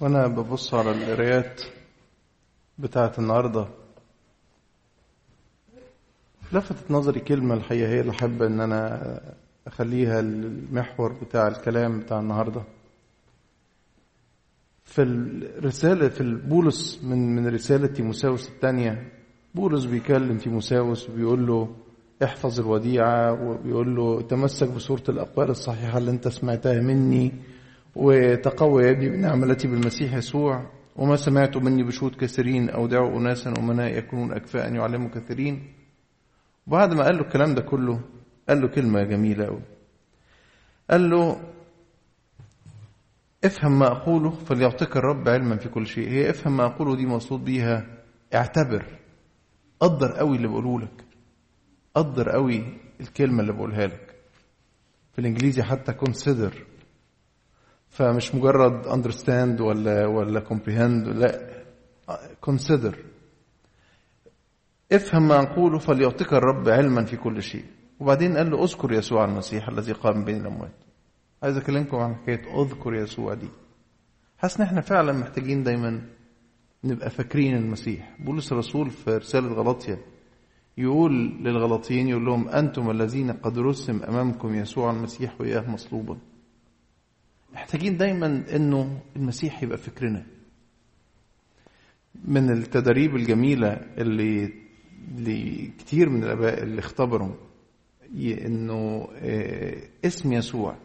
وأنا ببص على القرايات بتاعه النهارده لفتت نظري كلمة الحقيقة هي اللي حابب إن أنا أخليها المحور بتاع الكلام بتاع النهارده. في الرسالة في بولس من من رسالة تيموساوس الثانية بولس بيكلم تيموساوس وبيقول له احفظ الوديعة وبيقول له تمسك بصوره الأقوال الصحيحة اللي أنت سمعتها مني وتقوى يا ابني بنعم التي بالمسيح يسوع. وما سمعت مني بشهود كثيرين أودعوا أناسا أمناء يكونون أكفاء أن يعلموا كثيرين. وبعد ما قال له الكلام ده كله قال له كلمة جميلة أوي. قال له افهم ما أقوله فليعطيك الرب علما في كل شيء. هي افهم ما أقوله دي مقصود بيها. اعتبر. قدر قوي اللي بقوله لك. قدر قوي الكلمة اللي بقولها لك. في الإنجليزي حتى consider. فمش مجرد understand ولا ولا comprehend لا. consider. افهم ما أقوله فليعطيك الرب علما في كل شيء. وبعدين قال له اذكر يسوع المسيح الذي قام بين الأموات. عايز أكلمكم عن حكاية اذكر يسوع دي. حاسس إن إحنا فعلا محتاجين دايما نبقى فاكرين المسيح. بولس الرسول في رسالة غلطية يقول للغلطيين يقول لهم أنتم الذين قد رسم أمامكم يسوع المسيح وإياه مصلوبا. محتاجين دايما إنه المسيح يبقى فكرنا. من التدريب الجميلة اللي اللي كتير من الآباء اللي اختبروا إنه اسم يسوع.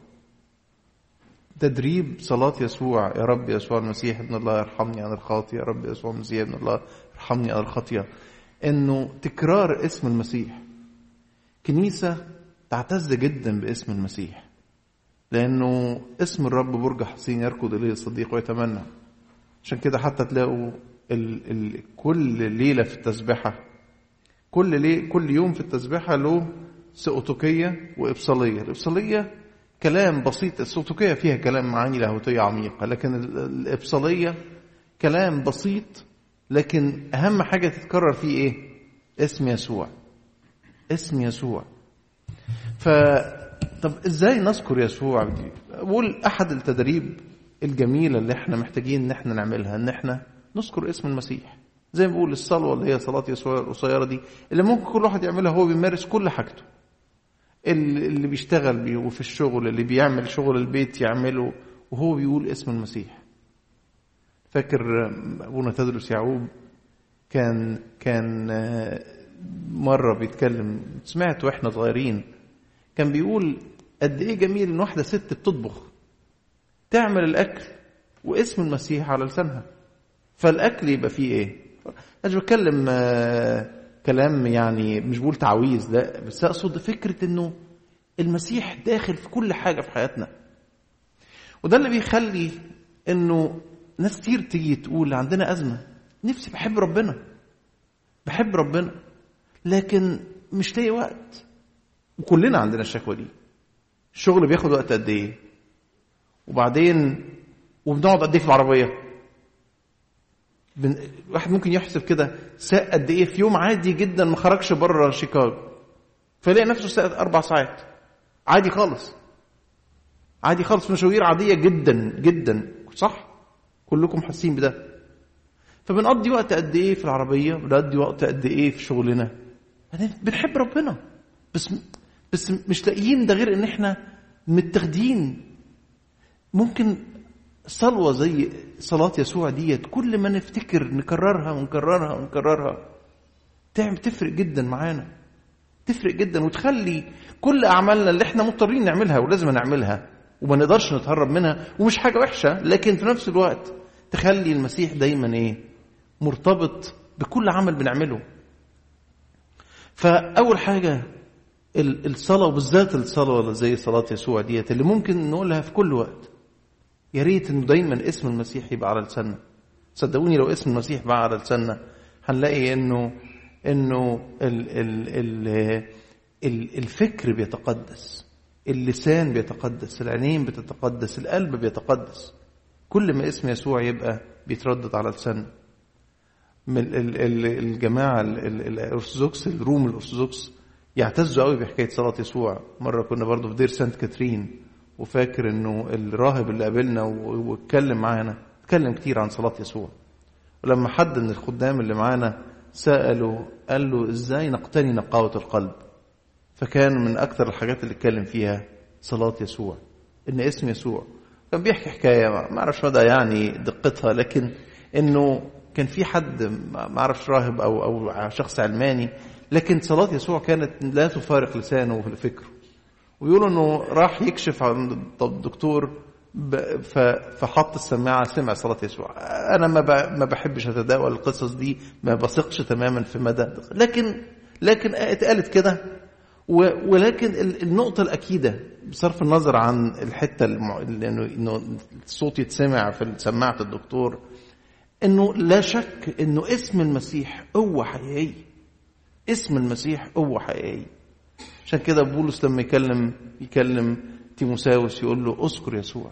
تدريب صلاة يسوع يا رب يسوع المسيح ابن الله ارحمني عن الخاطئة يا رب يسوع المسيح ابن الله ارحمني عن الخطية إنه تكرار اسم المسيح. كنيسة تعتز جدا باسم المسيح. لأنه اسم الرب برج حصين يركض إليه الصديق ويتمنى. عشان كده حتى تلاقوا ال ال كل ليلة في التسبحة كل لي كل يوم في التسبحة له سؤتوكية وإبصالية. الإبصالية كلام بسيط. السؤتوكية فيها كلام معاني لاهوتية عميقة لكن الإبصالية كلام بسيط لكن أهم حاجة تتكرر فيه إيه؟ اسم يسوع. اسم يسوع. ف طب إزاي نذكر يسوع؟ دي بقول أحد التدريب الجميلة اللي إحنا محتاجين إن إحنا نعملها إن إحنا نذكر اسم المسيح. زي ما بقول الصلوة اللي هي صلاة يسوع القصيرة دي اللي ممكن كل واحد يعملها هو بيمارس كل حاجته. اللي بيشتغل بيه وفي الشغل اللي بيعمل شغل البيت يعمله وهو بيقول اسم المسيح. فاكر أبونا تدرس يعقوب؟ كان كان مرة بيتكلم سمعت وإحنا صغيرين كان بيقول قد إيه جميل إن واحدة ست بتطبخ تعمل الأكل واسم المسيح على لسانها. فالأكل يبقى فيه إيه؟ مش بتكلم كلام يعني مش بقول تعويذ لا بس أقصد فكرة إنه المسيح داخل في كل حاجة في حياتنا. وده اللي بيخلي إنه ناس كتير تيجي تقول عندنا أزمة. نفسي بحب ربنا. بحب ربنا. لكن مش لاقي وقت. وكلنا عندنا الشكوى دي. الشغل بياخد وقت قد إيه؟ وبعدين وبنقعد قد إيه في العربية؟ بن... واحد ممكن يحسب كده ساق قد إيه؟ في يوم عادي جدا ما خرجش بره شيكاغو. فيلاقي نفسه ساق أربع ساعات. عادي خالص. عادي خالص. مشاوير عادية جدا جدا. صح؟ كلكم حاسين بده. فبنقضي وقت قد إيه في العربية؟ بنقضي وقت قد إيه في شغلنا؟ بنحب ربنا. بس بس مش لاقيين ده غير ان إحنا متاخدين. ممكن صلوة زي صلاة يسوع ديت كل ما نفتكر نكررها ونكررها ونكررها تعمل تفرق جدا معانا. تفرق جدا وتخلي كل أعمالنا اللي إحنا مضطرين نعملها ولازم نعملها وما نقدرش نتهرب منها ومش حاجة وحشة لكن في نفس الوقت تخلي المسيح دايما إيه؟ مرتبط بكل عمل بنعمله. فأول حاجة الصلاة وبالذات الصلاة زي صلاة يسوع ديت اللي ممكن نقولها في كل وقت. يا ريت إنه دايما اسم المسيح يبقى على لساننا. صدقوني لو اسم المسيح بقى على لساننا هنلاقي إنه إنه ال ال ال ال الفكر بيتقدس اللسان بيتقدس العينين بتتقدس القلب بيتقدس. كل ما اسم يسوع يبقى بيتردد على لساننا. من الجماعة الأرثوذكس الروم الأرثوذكس يعتزوا قوي بحكاية صلاة يسوع. مرة كنا برضو في دير سانت كاترين وفاكر إنه الراهب اللي قابلنا واتكلم معانا اتكلم كتير عن صلاة يسوع. ولما حد من الخدام اللي معانا سأله قال له إزاي نقتني نقاوة القلب؟ فكان من أكثر الحاجات اللي اتكلم فيها صلاة يسوع إن اسم يسوع. كان بيحكي حكاية ما أعرفش مدى يعني دقتها لكن إنه كان في حد ما أعرفش راهب أو أو شخص علماني لكن صلاة يسوع كانت لا تفارق لسانه وفكره ويقولوا إنه راح يكشف عن الدكتور فحط السماعة سمع صلاة يسوع. أنا ما ما بحبش أتداول القصص دي ما بثقش تماما في مدى. لكن لكن اتقالت كده. ولكن النقطة الأكيدة بصرف النظر عن الحتة لأنه إنه الصوت يتسمع في سماعة الدكتور إنه لا شك إنه اسم المسيح قوة حقيقية اسم المسيح قوة حقيقية. عشان كده بولس لما يكلم يكلم تيموساوس يقول له أذكر يسوع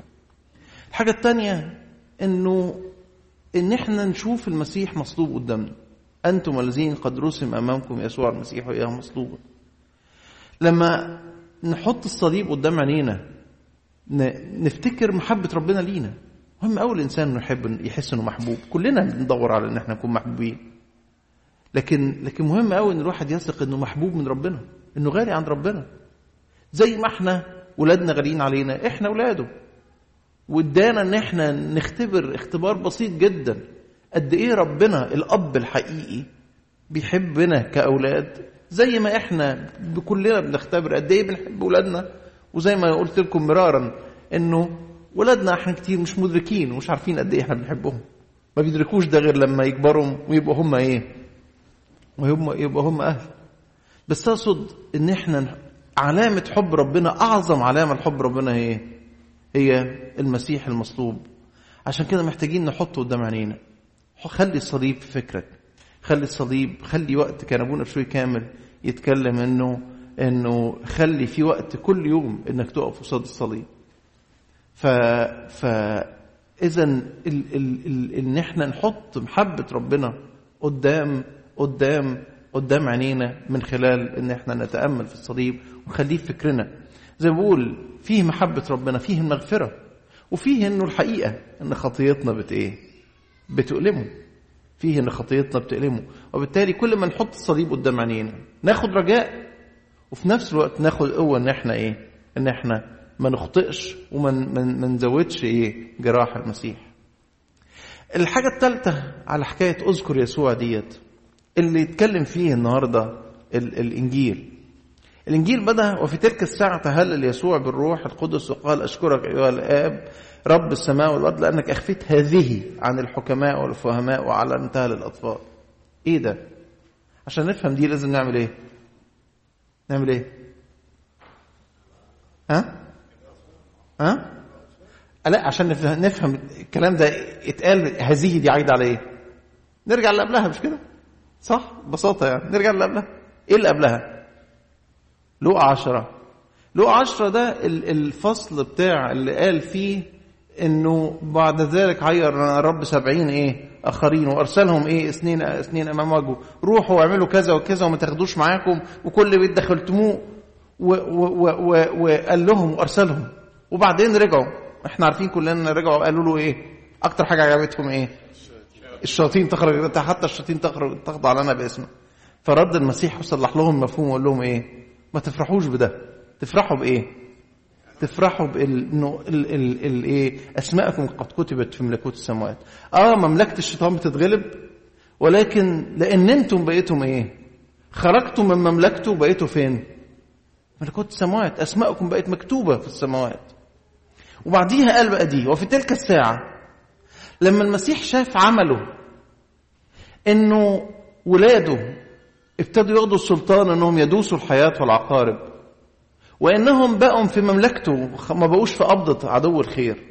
الحاجة الثانية إنه إن إحنا نشوف المسيح مصلوب قدامنا. أنتم الذين قد رسم أمامكم يسوع المسيح وإياه مصلوبا لما نحط الصليب قدام عينينا نفتكر محبة ربنا لينا. مهم أول إنسان يحب يحس إنه محبوب. كلنا بندور على إن إحنا نكون محبوبين. لكن لكن مهم قوي إن الواحد يثق إنه محبوب من ربنا إنه غالي عند ربنا. زي ما إحنا ولادنا غاليين علينا إحنا ولاده. وادانا إن إحنا نختبر اختبار بسيط جدا. قد إيه ربنا الأب الحقيقي بيحبنا كأولاد؟ زي ما إحنا كلنا بنختبر قد إيه بنحب ولادنا. وزي ما قلت لكم مرارا إنه ولادنا إحنا كتير مش مدركين ومش عارفين قد إيه إحنا بنحبهم. ما بيدركوش ده غير لما يكبروا ويبقوا هم إيه؟ وهم يبقوا هم أهل. بس اقصد إن إحنا علامة حب ربنا أعظم علامة لحب ربنا هي هي المسيح المصلوب. عشان كده محتاجين نحطه قدام عينينا. خلي الصليب في فكرك. خلي الصليب خلي وقت كان أبونا بشوي كامل يتكلم إنه إنه خلي في وقت كل يوم إنك تقف قصاد الصليب. ف ف اذا. إن إحنا نحط محبة ربنا قدام قدام قدام عينينا من خلال إن إحنا نتأمل في الصليب ونخليه في فكرنا. زي ما بقول فيه محبة ربنا فيه المغفرة وفيه إنه الحقيقة إن خطيتنا بت إيه؟ بتؤلمه. فيه إن خطيتنا بتألمه وبالتالي كل ما نحط الصليب قدام عينينا ناخد رجاء وفي نفس الوقت ناخد قوة إن إحنا إيه؟ إن إحنا ما نخطئش وما ما نزودش إيه؟ جراح المسيح. الحاجة الثالثة على حكاية أذكر يسوع ديت اللي يتكلم فيه النهاردة ال الإنجيل. الإنجيل بدأ وفي تلك الساعة تهلل يسوع بالروح القدس وقال أشكرك أيها الآب رب السماء والأرض لأنك أخفيت هذه عن الحكماء والفهماء وعلمتها للأطفال. إيه ده؟ عشان نفهم دي لازم نعمل إيه؟ نعمل إيه؟ ها؟ ها؟ لا عشان نفهم الكلام ده اتقال هذه دي عايدة على إيه؟ نرجع اللي قبلها مش كده؟ صح؟ ببساطة يعني. نرجع اللي قبلها إيه اللي قبلها؟ لقى عشرة. لقى عشرة ده الفصل بتاع اللي قال فيه إنه بعد ذلك عير رب سبعين إيه؟ آخرين. وأرسلهم إيه؟ اثنين اثنين أمام وجهه. روحوا واعملوا كذا وكذا وما تاخدوش معاكم. وكل بيت دخلتموه. وقال لهم وأرسلهم. وبعدين رجعوا. إحنا عارفين كلنا رجعوا قالوا له إيه؟ أكتر حاجة عجبتهم إيه؟ الشياطين تخرج حتى الشياطين تخرج تخضع لنا باسمه. فرد المسيح وصلح لهم مفهوم وقال لهم إيه؟ ما تفرحوش بده. تفرحوا بإيه؟ تفرحوا بال إنه ال... ال... ال... إيه؟ أسماءكم قد كتبت في ملكوت السماوات. آه مملكة الشيطان بتتغلب ولكن لأن أنتم بقيتم إيه؟ خرجتم من مملكته بقيتوا فين؟ ملكوت السماوات. أسماءكم بقت مكتوبة في السماوات. وبعديها قال بقى دي وفي تلك الساعة لما المسيح شاف عمله إنه ولاده ابتدوا ياخدوا السلطان إنهم يدوسوا الحياة والعقارب وإنهم بقوا في مملكته ما بقوش في قبضة عدو الخير.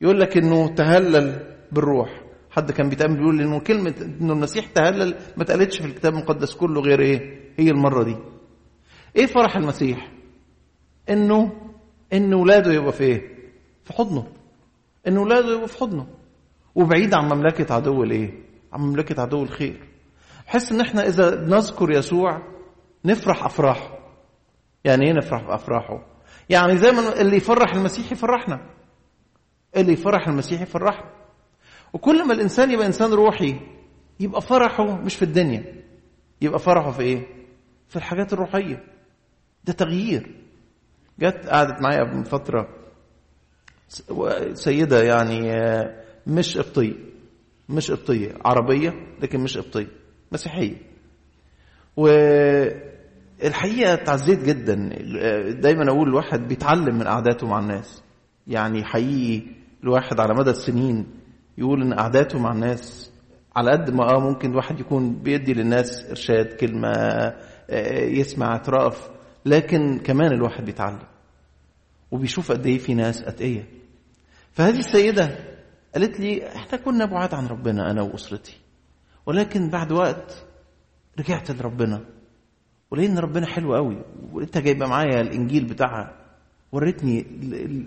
يقول لك إنه تهلل بالروح. حد كان بيتأمل بيقول إنه كلمة إنه المسيح تهلل ما اتقالتش في الكتاب المقدس كله غير إيه؟ هي المرة دي. إيه فرح المسيح؟ إنه إن ولاده يبقى في إيه؟ في حضنه. إن ولاده يبقى في حضنه. وبعيد عن مملكة عدو الإيه؟ عن مملكة عدو الخير. حس إن إحنا إذا نذكر يسوع نفرح أفراحه. يعني إيه نفرح بافراحه يعني زي ما اللي يفرح المسيح يفرحنا. اللي يفرح المسيح يفرحنا. وكل ما الإنسان يبقى إنسان روحي يبقى فرحه مش في الدنيا يبقى فرحه في إيه؟ في الحاجات الروحية. ده تغيير. جت قعدت معايا من فترة سيدة يعني مش قبطيه مش قبطيه عربية لكن مش قبطيه مسيحية. والحقيقة تعزيت جدا. دايما أقول الواحد بيتعلم من قعداته مع الناس. يعني حقيقي الواحد على مدى السنين يقول إن قعداته مع الناس على قد ما آه ممكن الواحد يكون بيدي للناس إرشاد كلمة يسمع اعتراف. لكن كمان الواحد بيتعلم. وبيشوف قد إيه في ناس أتقية. فهذه السيدة قالت لي إحنا كنا بعاد عن ربنا أنا وأسرتي. ولكن بعد وقت رجعت لربنا. ولقيت ربنا حلو قوي وأنت جايبة معايا الإنجيل بتاعها. ورتني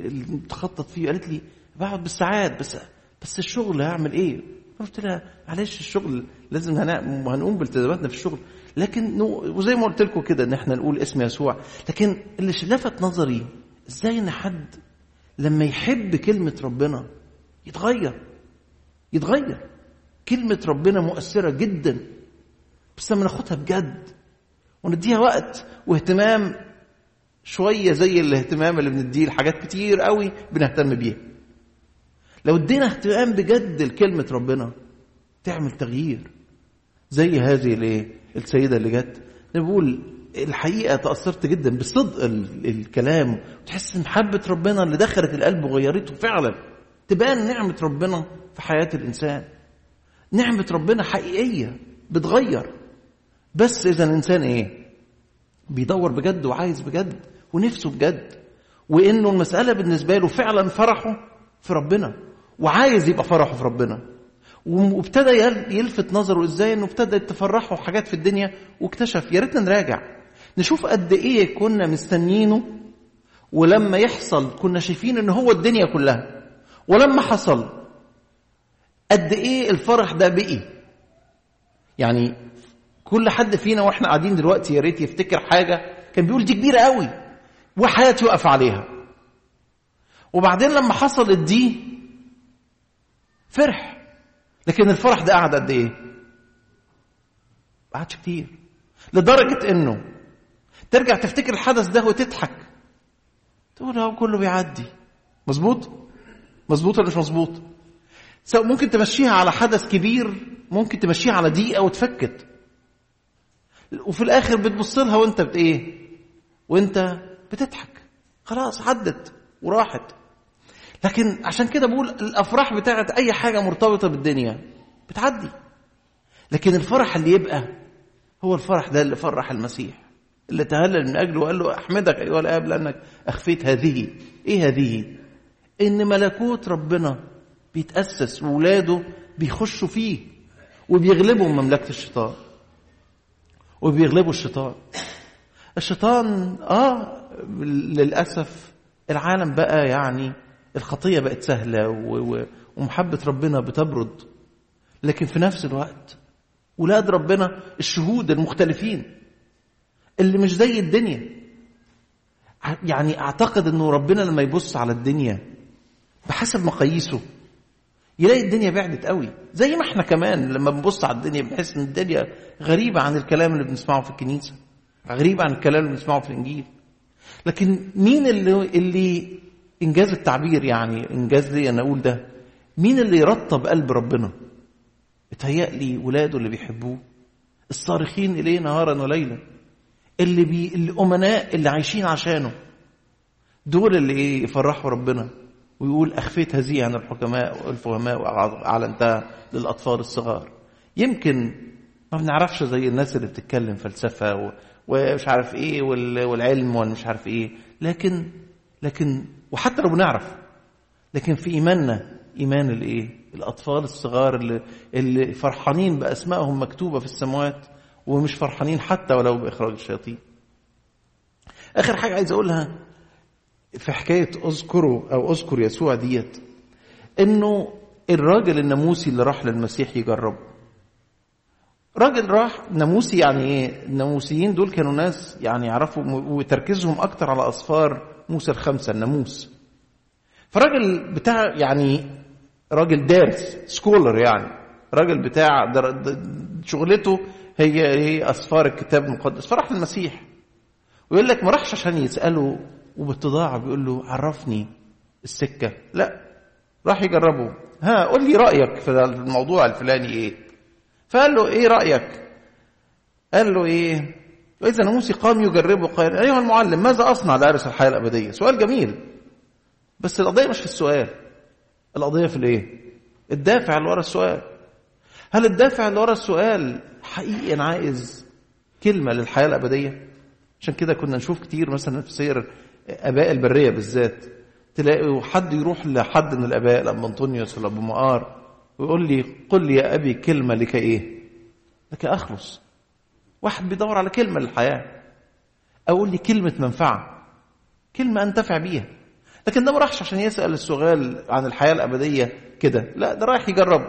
المتخطط فيه. قالت لي بقعد بالساعات بس بس الشغل هعمل إيه؟ قلت لها معلش الشغل لازم هنقوم بالتزاماتنا في الشغل. لكن وزي ما قلت لكم كده إن إحنا نقول اسم يسوع. لكن اللي لفت نظري إزاي إن حد لما يحب كلمة ربنا يتغير. يتغير. كلمة ربنا مؤثرة جدا. بس لما ناخدها بجد ونديها وقت واهتمام شوية زي الاهتمام اللي بنديه لحاجات كتير قوي بنهتم بيها. لو ادينا اهتمام بجد لكلمة ربنا تعمل تغيير. زي هذه الايه السيدة اللي جت. بقول الحقيقة تأثرت جدا بصدق الكلام. وتحس إن محبه ربنا اللي دخلت القلب وغيرته فعلا. تبان نعمة ربنا في حياة الإنسان. نعمة ربنا حقيقية بتغير. بس إذا الإنسان إيه؟ بيدور بجد وعايز بجد ونفسه بجد وإنه المسألة بالنسبة له فعلا فرحه في ربنا وعايز يبقى فرحه في ربنا. وابتدى يلفت نظره إزاي؟ إنه ابتدى تفرحه حاجات في الدنيا واكتشف يا ريتنا نراجع. نشوف قد إيه كنا مستنيينه ولما يحصل كنا شايفين إن هو الدنيا كلها. ولما حصل قد إيه الفرح ده بقي؟ يعني كل حد فينا وإحنا قاعدين دلوقتي يا ريت يفتكر حاجة كان بيقول دي كبيرة قوي وحياتي يقف عليها. وبعدين لما حصلت دي فرح. لكن الفرح ده قعد قد إيه؟ ما قعدش كتير. لدرجة إنه ترجع تفتكر الحدث ده وتضحك. تقول هو كله بيعدي. مظبوط؟ مظبوط ولا مش مظبوط؟ سواء ممكن تمشيها على حدث كبير ممكن تمشيها على دقيقة وتفكت. وفي الآخر بتبص لها وأنت بت إيه؟ وأنت بتضحك. خلاص عدت وراحت. لكن عشان كده بقول الأفراح بتاعت أي حاجة مرتبطة بالدنيا بتعدي. لكن الفرح اللي يبقى هو الفرح ده اللي فرح المسيح. اللي تهلل من أجله وقال له أحمدك أيها الآب لأنك أخفيت هذه. إيه هذه؟ إن ملكوت ربنا بيتأسس وولاده بيخشوا فيه وبيغلبوا مملكة الشيطان وبيغلبوا الشيطان. الشيطان آه للأسف العالم بقى يعني الخطية بقت سهلة ومحبة ربنا بتبرد. لكن في نفس الوقت ولاد ربنا الشهود المختلفين اللي مش زي الدنيا. يعني أعتقد إنه ربنا لما يبص على الدنيا بحسب مقاييسه. يلاقي الدنيا بعدت قوي. زي ما إحنا كمان لما بنبص على الدنيا بنحس إن الدنيا غريبة عن الكلام اللي بنسمعه في الكنيسة غريبة عن الكلام اللي بنسمعه في الإنجيل. لكن مين اللي اللي إنجاز التعبير يعني إنجاز لي أنا أقول ده؟ مين اللي يرطب قلب ربنا؟ اتهيألي ولاده اللي بيحبوه. الصارخين إليه نهارا وليلا. اللي بي الأمناء اللي عايشين عشانه. دول اللي إيه يفرحوا ربنا. ويقول أخفيت هذه عن الحكماء والفهماء واعلنتها للأطفال الصغار. يمكن ما بنعرفش زي الناس اللي بتتكلم فلسفة ومش عارف إيه والعلم والمش عارف إيه. لكن لكن وحتى لو بنعرف لكن في إيماننا إيمان الايه الأطفال الصغار اللي, اللي فرحانين بأسمائهم مكتوبة في السماوات ومش فرحانين حتى ولو بإخراج الشياطين. آخر حاجة عايز أقولها في حكاية أذكره أو أذكر يسوع ديت إنه الراجل الناموسي اللي راح للمسيح يجرب راجل راح ناموسي يعني إيه؟ الناموسيين دول كانوا ناس يعني يعرفوا وتركيزهم أكتر على أصفار موسى الخمسة الناموس. فالراجل بتاع يعني راجل دارس سكولر يعني. راجل بتاع شغلته هي هي اسفار الكتاب المقدس. فراح المسيح ويقول لك ما راحش عشان يسأله وباتضاع بيقول له عرفني السكة. لا راح يجربه. ها قول لي رأيك في الموضوع الفلاني إيه؟ فقال له إيه رأيك؟ قال له إيه؟ وإذا ناموسي قام يجربه قال أيها المعلم ماذا أصنع لأرث الحياة الأبدية؟ سؤال جميل. بس القضية مش في السؤال. القضية في الإيه؟ الدافع اللي ورا السؤال. هل الدافع اللي ورا السؤال حقيقي أنا عايز كلمة للحياة الأبدية؟ عشان كده كنا نشوف كتير مثلا في سير اباء البرية بالذات. تلاقوا حد يروح لحد من الآباء لما أنطونيوس ولا أبو مقار ويقول لي قل لي يا أبي كلمة لك إيه؟ لك أخلص. واحد بيدور على كلمة للحياة. أقول لي كلمة منفعة. كلمة أنتفع بيها. لكن ده ما راحش عشان يسأل السؤال عن الحياة الأبدية كده. لا ده رايح يجرب.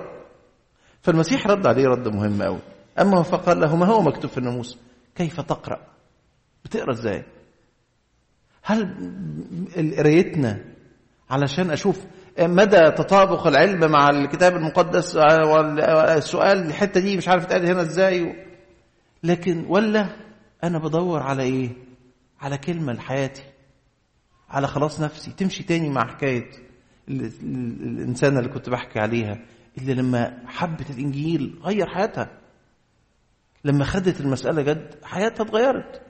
فالمسيح رد عليه رد مهم قوي أما فقال له ما هو مكتوب في الناموس كيف تقرأ؟ بتقرأ إزاي؟ هل قرايتنا علشان أشوف مدى تطابق العلم مع الكتاب المقدس والسؤال الحتة دي مش عارف اتقال هنا إزاي؟ لكن ولا أنا بدور على إيه؟ على كلمة لحياتي على خلاص نفسي تمشي تاني مع حكاية ال- ال- الانسانه اللي كنت بحكي عليها اللي لما حبت الإنجيل غير حياتها لما خدت المسألة جد حياتها اتغيرت.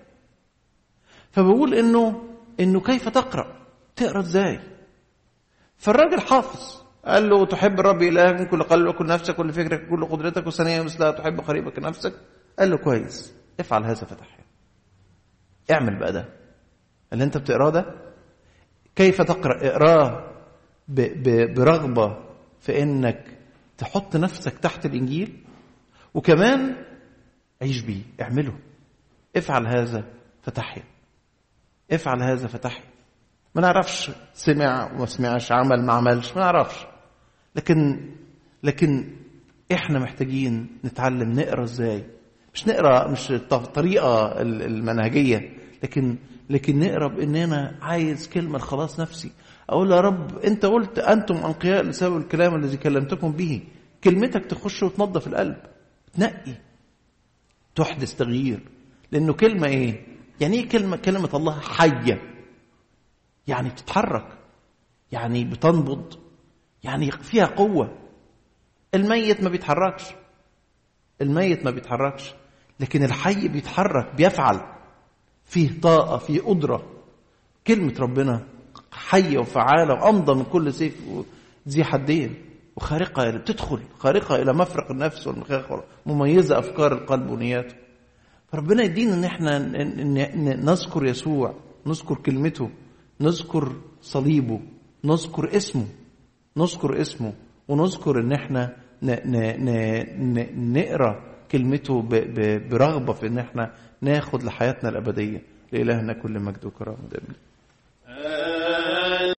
فبقول إنه إنه كيف تقرأ؟ تقرأ إزاي؟ فالراجل حافظ. قال له تحب الرب إلهك من كل قلبك وكل نفسك وكل فكرك وكل قدرتك وثانيا مثلها تحب قريبك كنفسك قال له كويس افعل هذا فتح اعمل بقى ده. اللي أنت بتقراه ده كيف تقرأ؟ اقراه برغبة في إنك تحط نفسك تحت الإنجيل وكمان عيش بيه اعمله. افعل هذا فتحيا افعل هذا فتحيا ما نعرفش سمع وما سمعش عمل ما عملش ما نعرفش. لكن لكن إحنا محتاجين نتعلم نقرأ إزاي؟ مش نقرأ مش الطريقة المنهجية. لكن لكن نقرأ بإننا عايز كلمة لخلاص نفسي. أقول يا رب أنت قلت أنتم أنقياء لسبب الكلام الذي كلمتكم به. كلمتك تخش وتنظف القلب تنقي تحدث تغيير. لأنه كلمة إيه؟ يعني إيه كلمه كلمة الله حية؟ يعني بتتحرك يعني بتنبض يعني فيها قوة. الميت ما بيتحركش الميت ما بيتحركش لكن الحي بيتحرك بيفعل. فيه طاقة فيه قدرة. كلمة ربنا حية وفعالة وأمضى من كل سيف ذي حدين. وخارقة بتدخل خارقة إلى مفرق النفس والمخاخ مميزة أفكار القلب ونياته. فربنا يدينا إن إحنا نذكر يسوع نذكر كلمته نذكر صليبه نذكر اسمه نذكر اسمه ونذكر إن إحنا نقرأ كلمته برغبة في إن إحنا ناخد لحياتنا الأبدية. لإلهنا كل مجد وكرامة. دائما